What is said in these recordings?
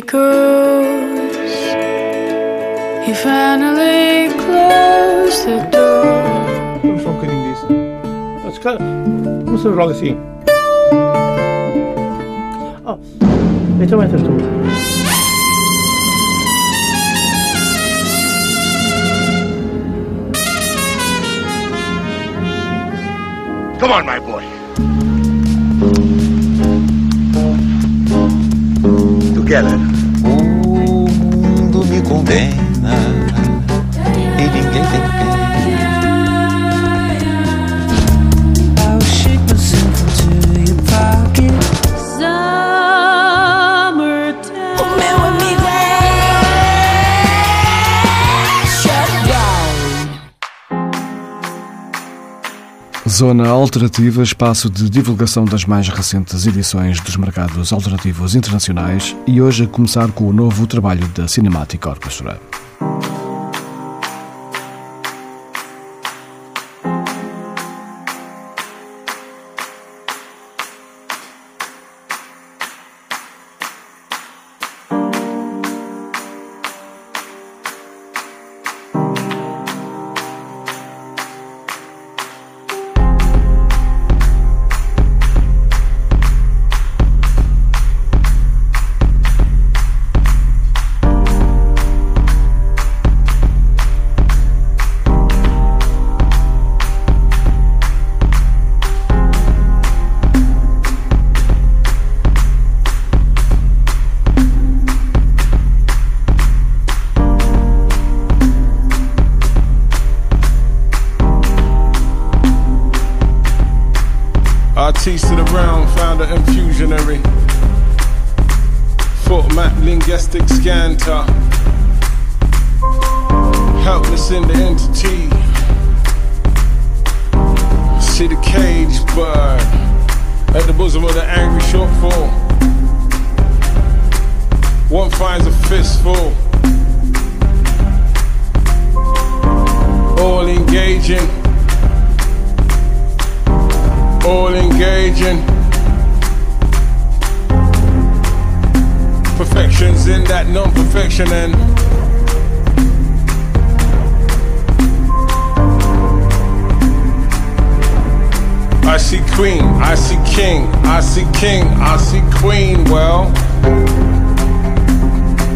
because he finally closed the door. Non sono quelli in vista. Questo è roll sì. Oh, mettiamo in testa. Come on, my boy. Together. Condena Zona Alternativa, espaço de divulgação das mais recentes edições dos mercados alternativos internacionais e hoje a começar com o novo trabalho da Cinematic Orchestra.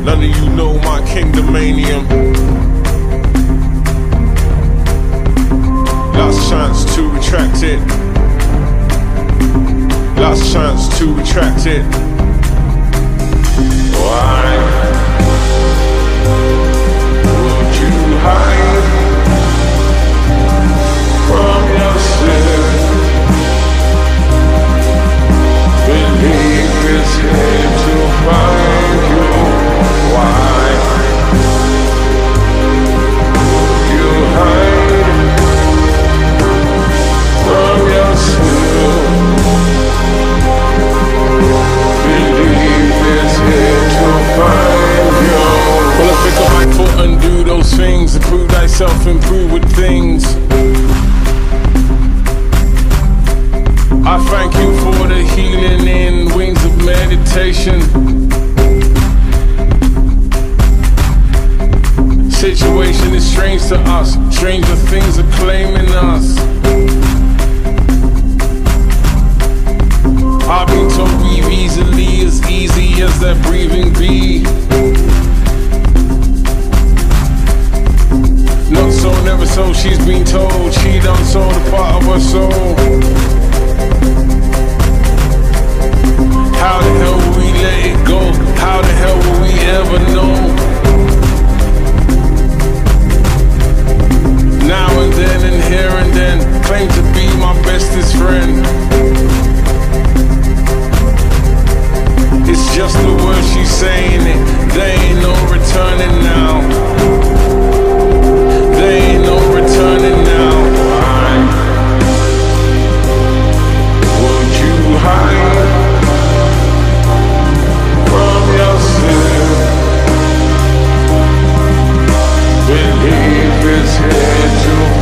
None of you know my kingdomanium. Last chance to retract it. Last chance to retract it. Why would you hide from yourself? Believe is here to find Improve with things. I thank you for the healing in wings of meditation. Situation is strange to us. Stranger things are claiming us. I've been told breathe easily, as easy as that breathing be. Not so, never so, she's been told she done so the part of her soul. How the hell will we let it go? How the hell will we ever know? Now and then and here and then, claim to be my bestest friend. It's just the words she's saying it. There ain't no returning now. There ain't no returning now. Why would you hide from yourself? Believe is here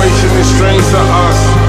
Desperation and strains to us.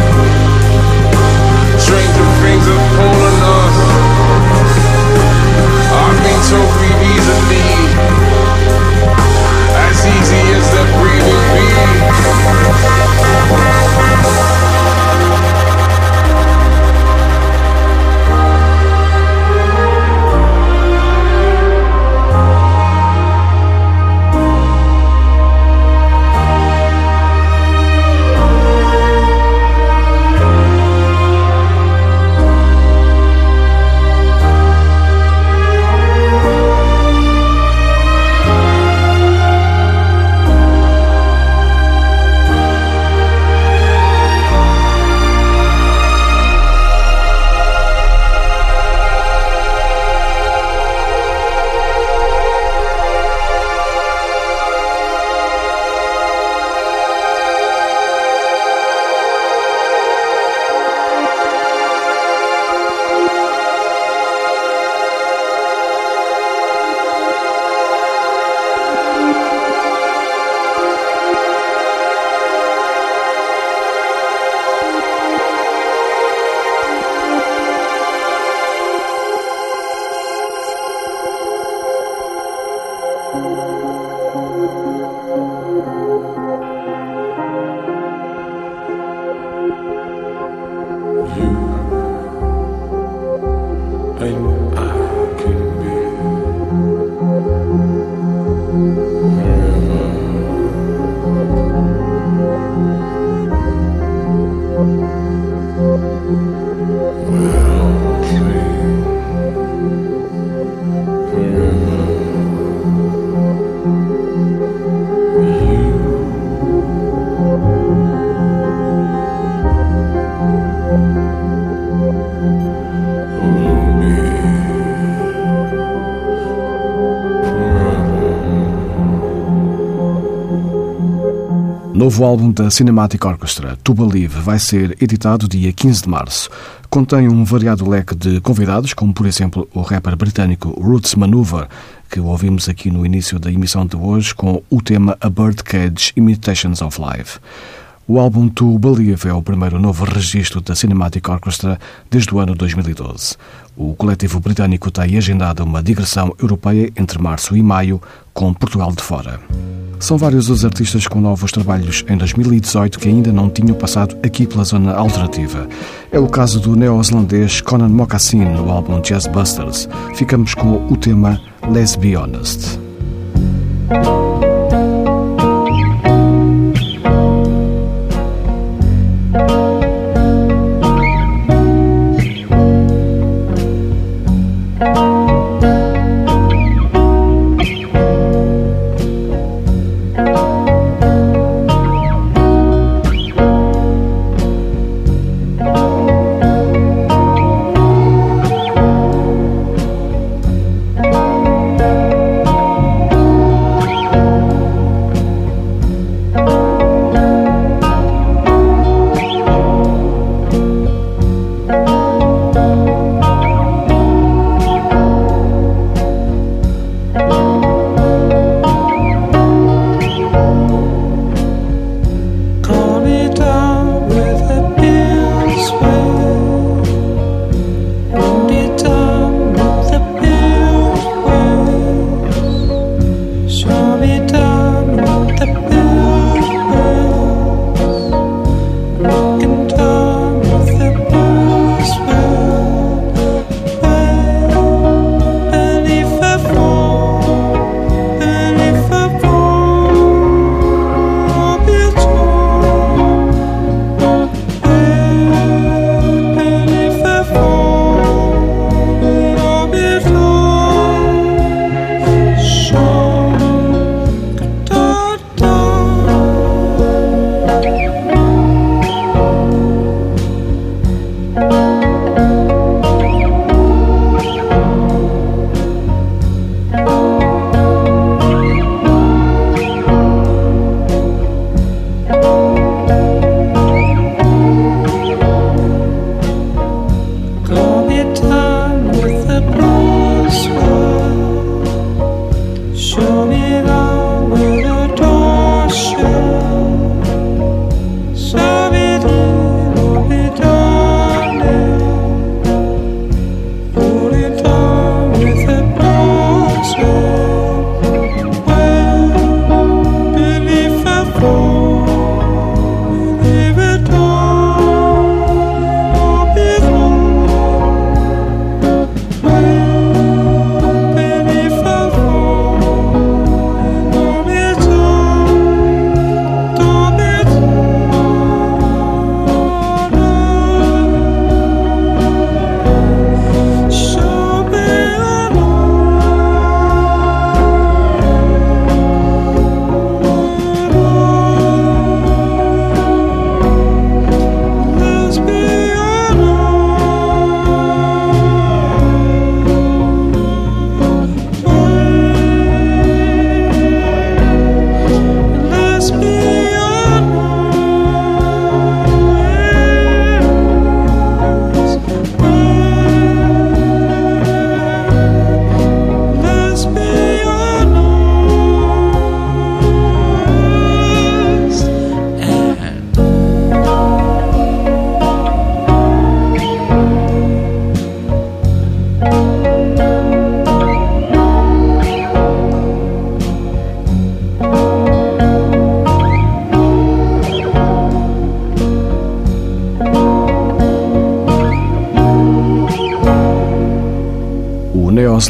Música Novo álbum da Cinematic Orchestra, To Believe, vai ser editado dia 15 de março. Contém um variado leque de convidados, como por exemplo o rapper britânico Roots Maneuver, que ouvimos aqui no início da emissão de hoje com o tema A Birdcage Imitations of Life. O álbum To Believe é o primeiro novo registro da Cinematic Orchestra desde o ano 2012. O coletivo britânico tem agendado uma digressão europeia entre março e maio, com Portugal de fora. São vários os artistas com novos trabalhos em 2018 que ainda não tinham passado aqui pela zona alternativa. É o caso do neozelandês Conan Mocassin no álbum Jazz Busters. Ficamos com o tema Let's Be Honest.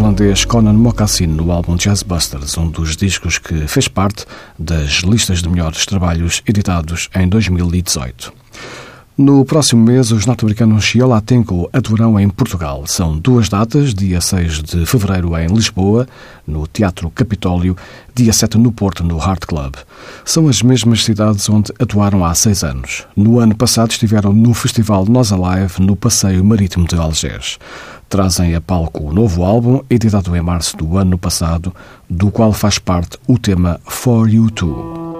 O neozelandês Conan Mocassin no álbum Jazz Busters, um dos discos que fez parte das listas de melhores trabalhos editados em 2018. No próximo mês, os norte-americanos Yola Tenko atuarão em Portugal. São duas datas, dia 6 de fevereiro em Lisboa, no Teatro Capitólio, dia 7 no Porto, no Heart Club. São as mesmas cidades onde atuaram há seis anos. No ano passado estiveram no Festival Nós Alive, no Passeio Marítimo de Algés. Trazem a palco o novo álbum, editado em março do ano passado, do qual faz parte o tema For You Too.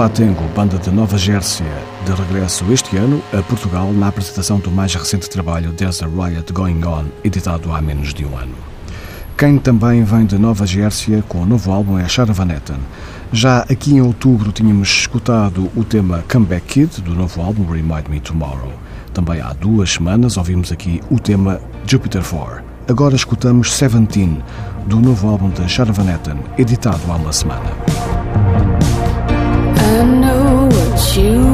Lá Malatengo, banda de Nova Gércia, de regresso este ano a Portugal na apresentação do mais recente trabalho There's a Riot Going On, editado há menos de um ano. Quem também vem de Nova Gércia com o novo álbum é Shara Já aqui em outubro tínhamos escutado o tema Comeback Kid do novo álbum Remind Me Tomorrow. Também há duas semanas ouvimos aqui o tema Jupiter 4. Agora escutamos Seventeen, do novo álbum de Shara editado há uma semana. you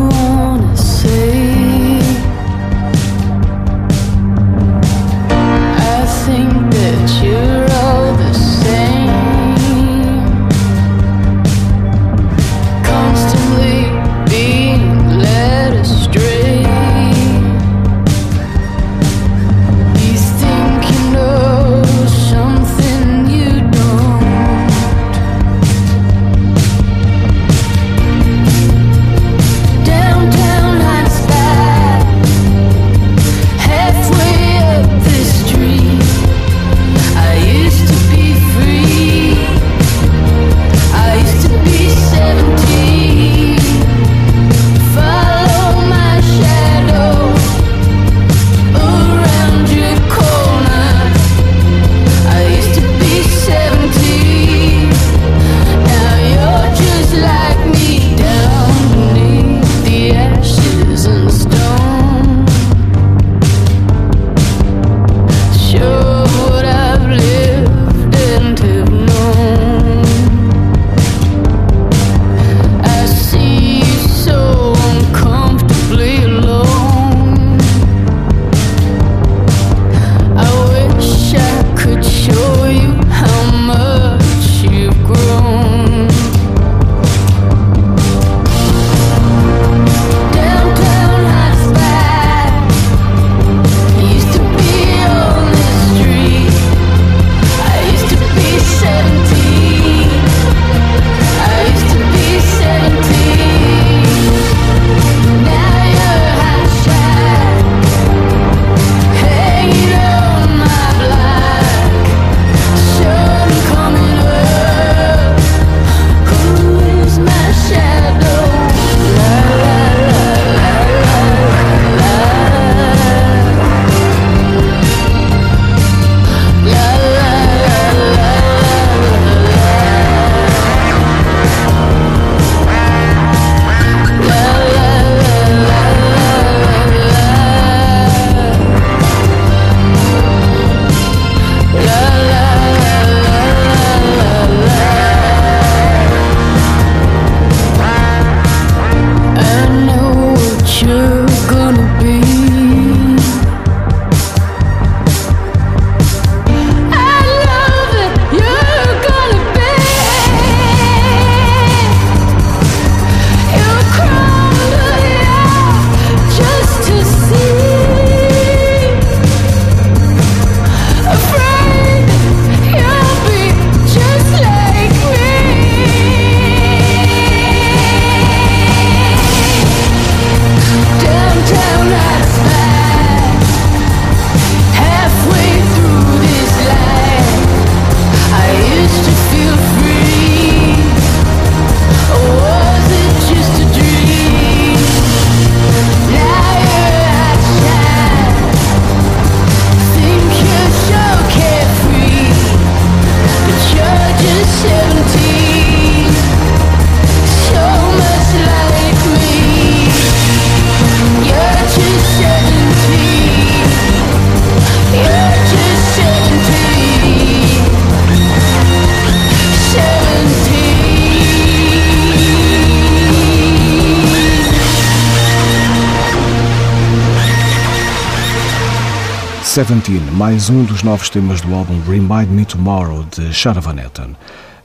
Seventeen, mais um dos novos temas do álbum Remind Me Tomorrow, de Shara Van Etten.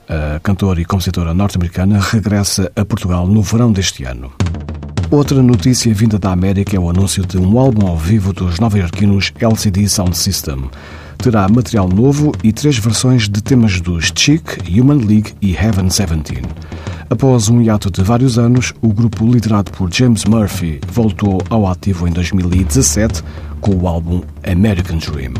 A cantora e compositora norte-americana regressa a Portugal no verão deste ano. Outra notícia vinda da América é o anúncio de um álbum ao vivo dos nova-iorquinos LCD Sound System. Terá material novo e três versões de temas dos Chic, Human League e Heaven 17. Após um hiato de vários anos, o grupo liderado por James Murphy voltou ao ativo em 2017 com o álbum American Dream.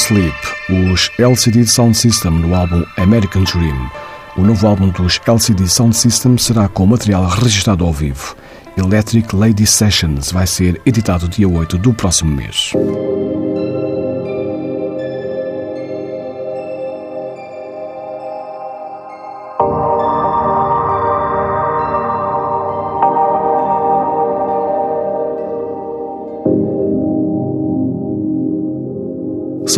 Sleep? Os LCD Sound System no álbum American Dream. O novo álbum dos LCD Sound System será com material registrado ao vivo. Electric Lady Sessions vai ser editado dia 8 do próximo mês.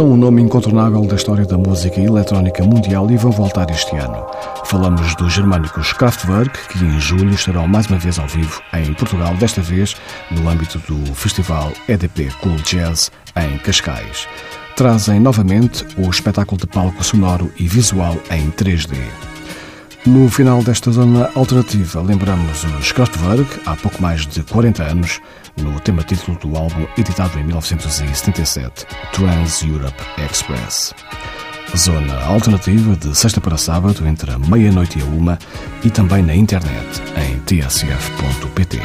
São um nome incontornável da história da música eletrónica mundial e vão voltar este ano. Falamos dos germânicos Kraftwerk, que em julho estarão mais uma vez ao vivo em Portugal, desta vez no âmbito do festival EDP Cool Jazz em Cascais. Trazem novamente o espetáculo de palco sonoro e visual em 3D. No final desta zona alternativa, lembramos os Kraftwerk, há pouco mais de 40 anos, no tema título do álbum editado em 1977, Trans Europe Express. Zona alternativa de sexta para sábado, entre a meia-noite e a uma, e também na internet, em tsf.pt.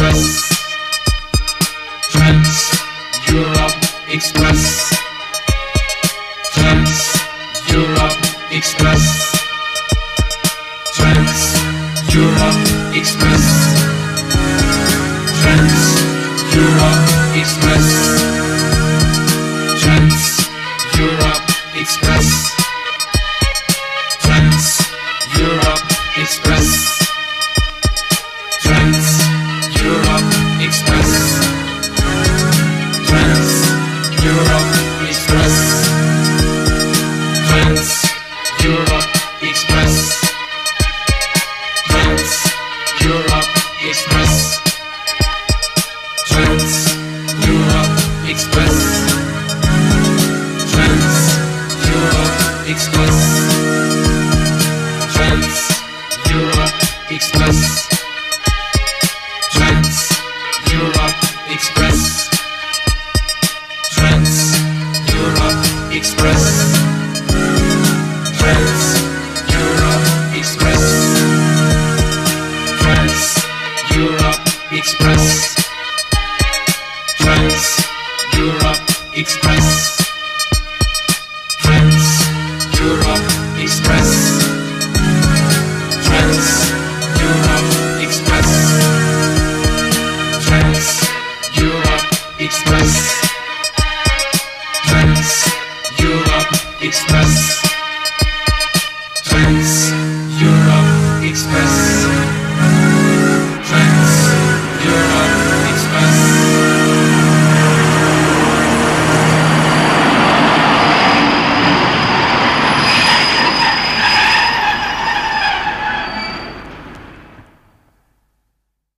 trust.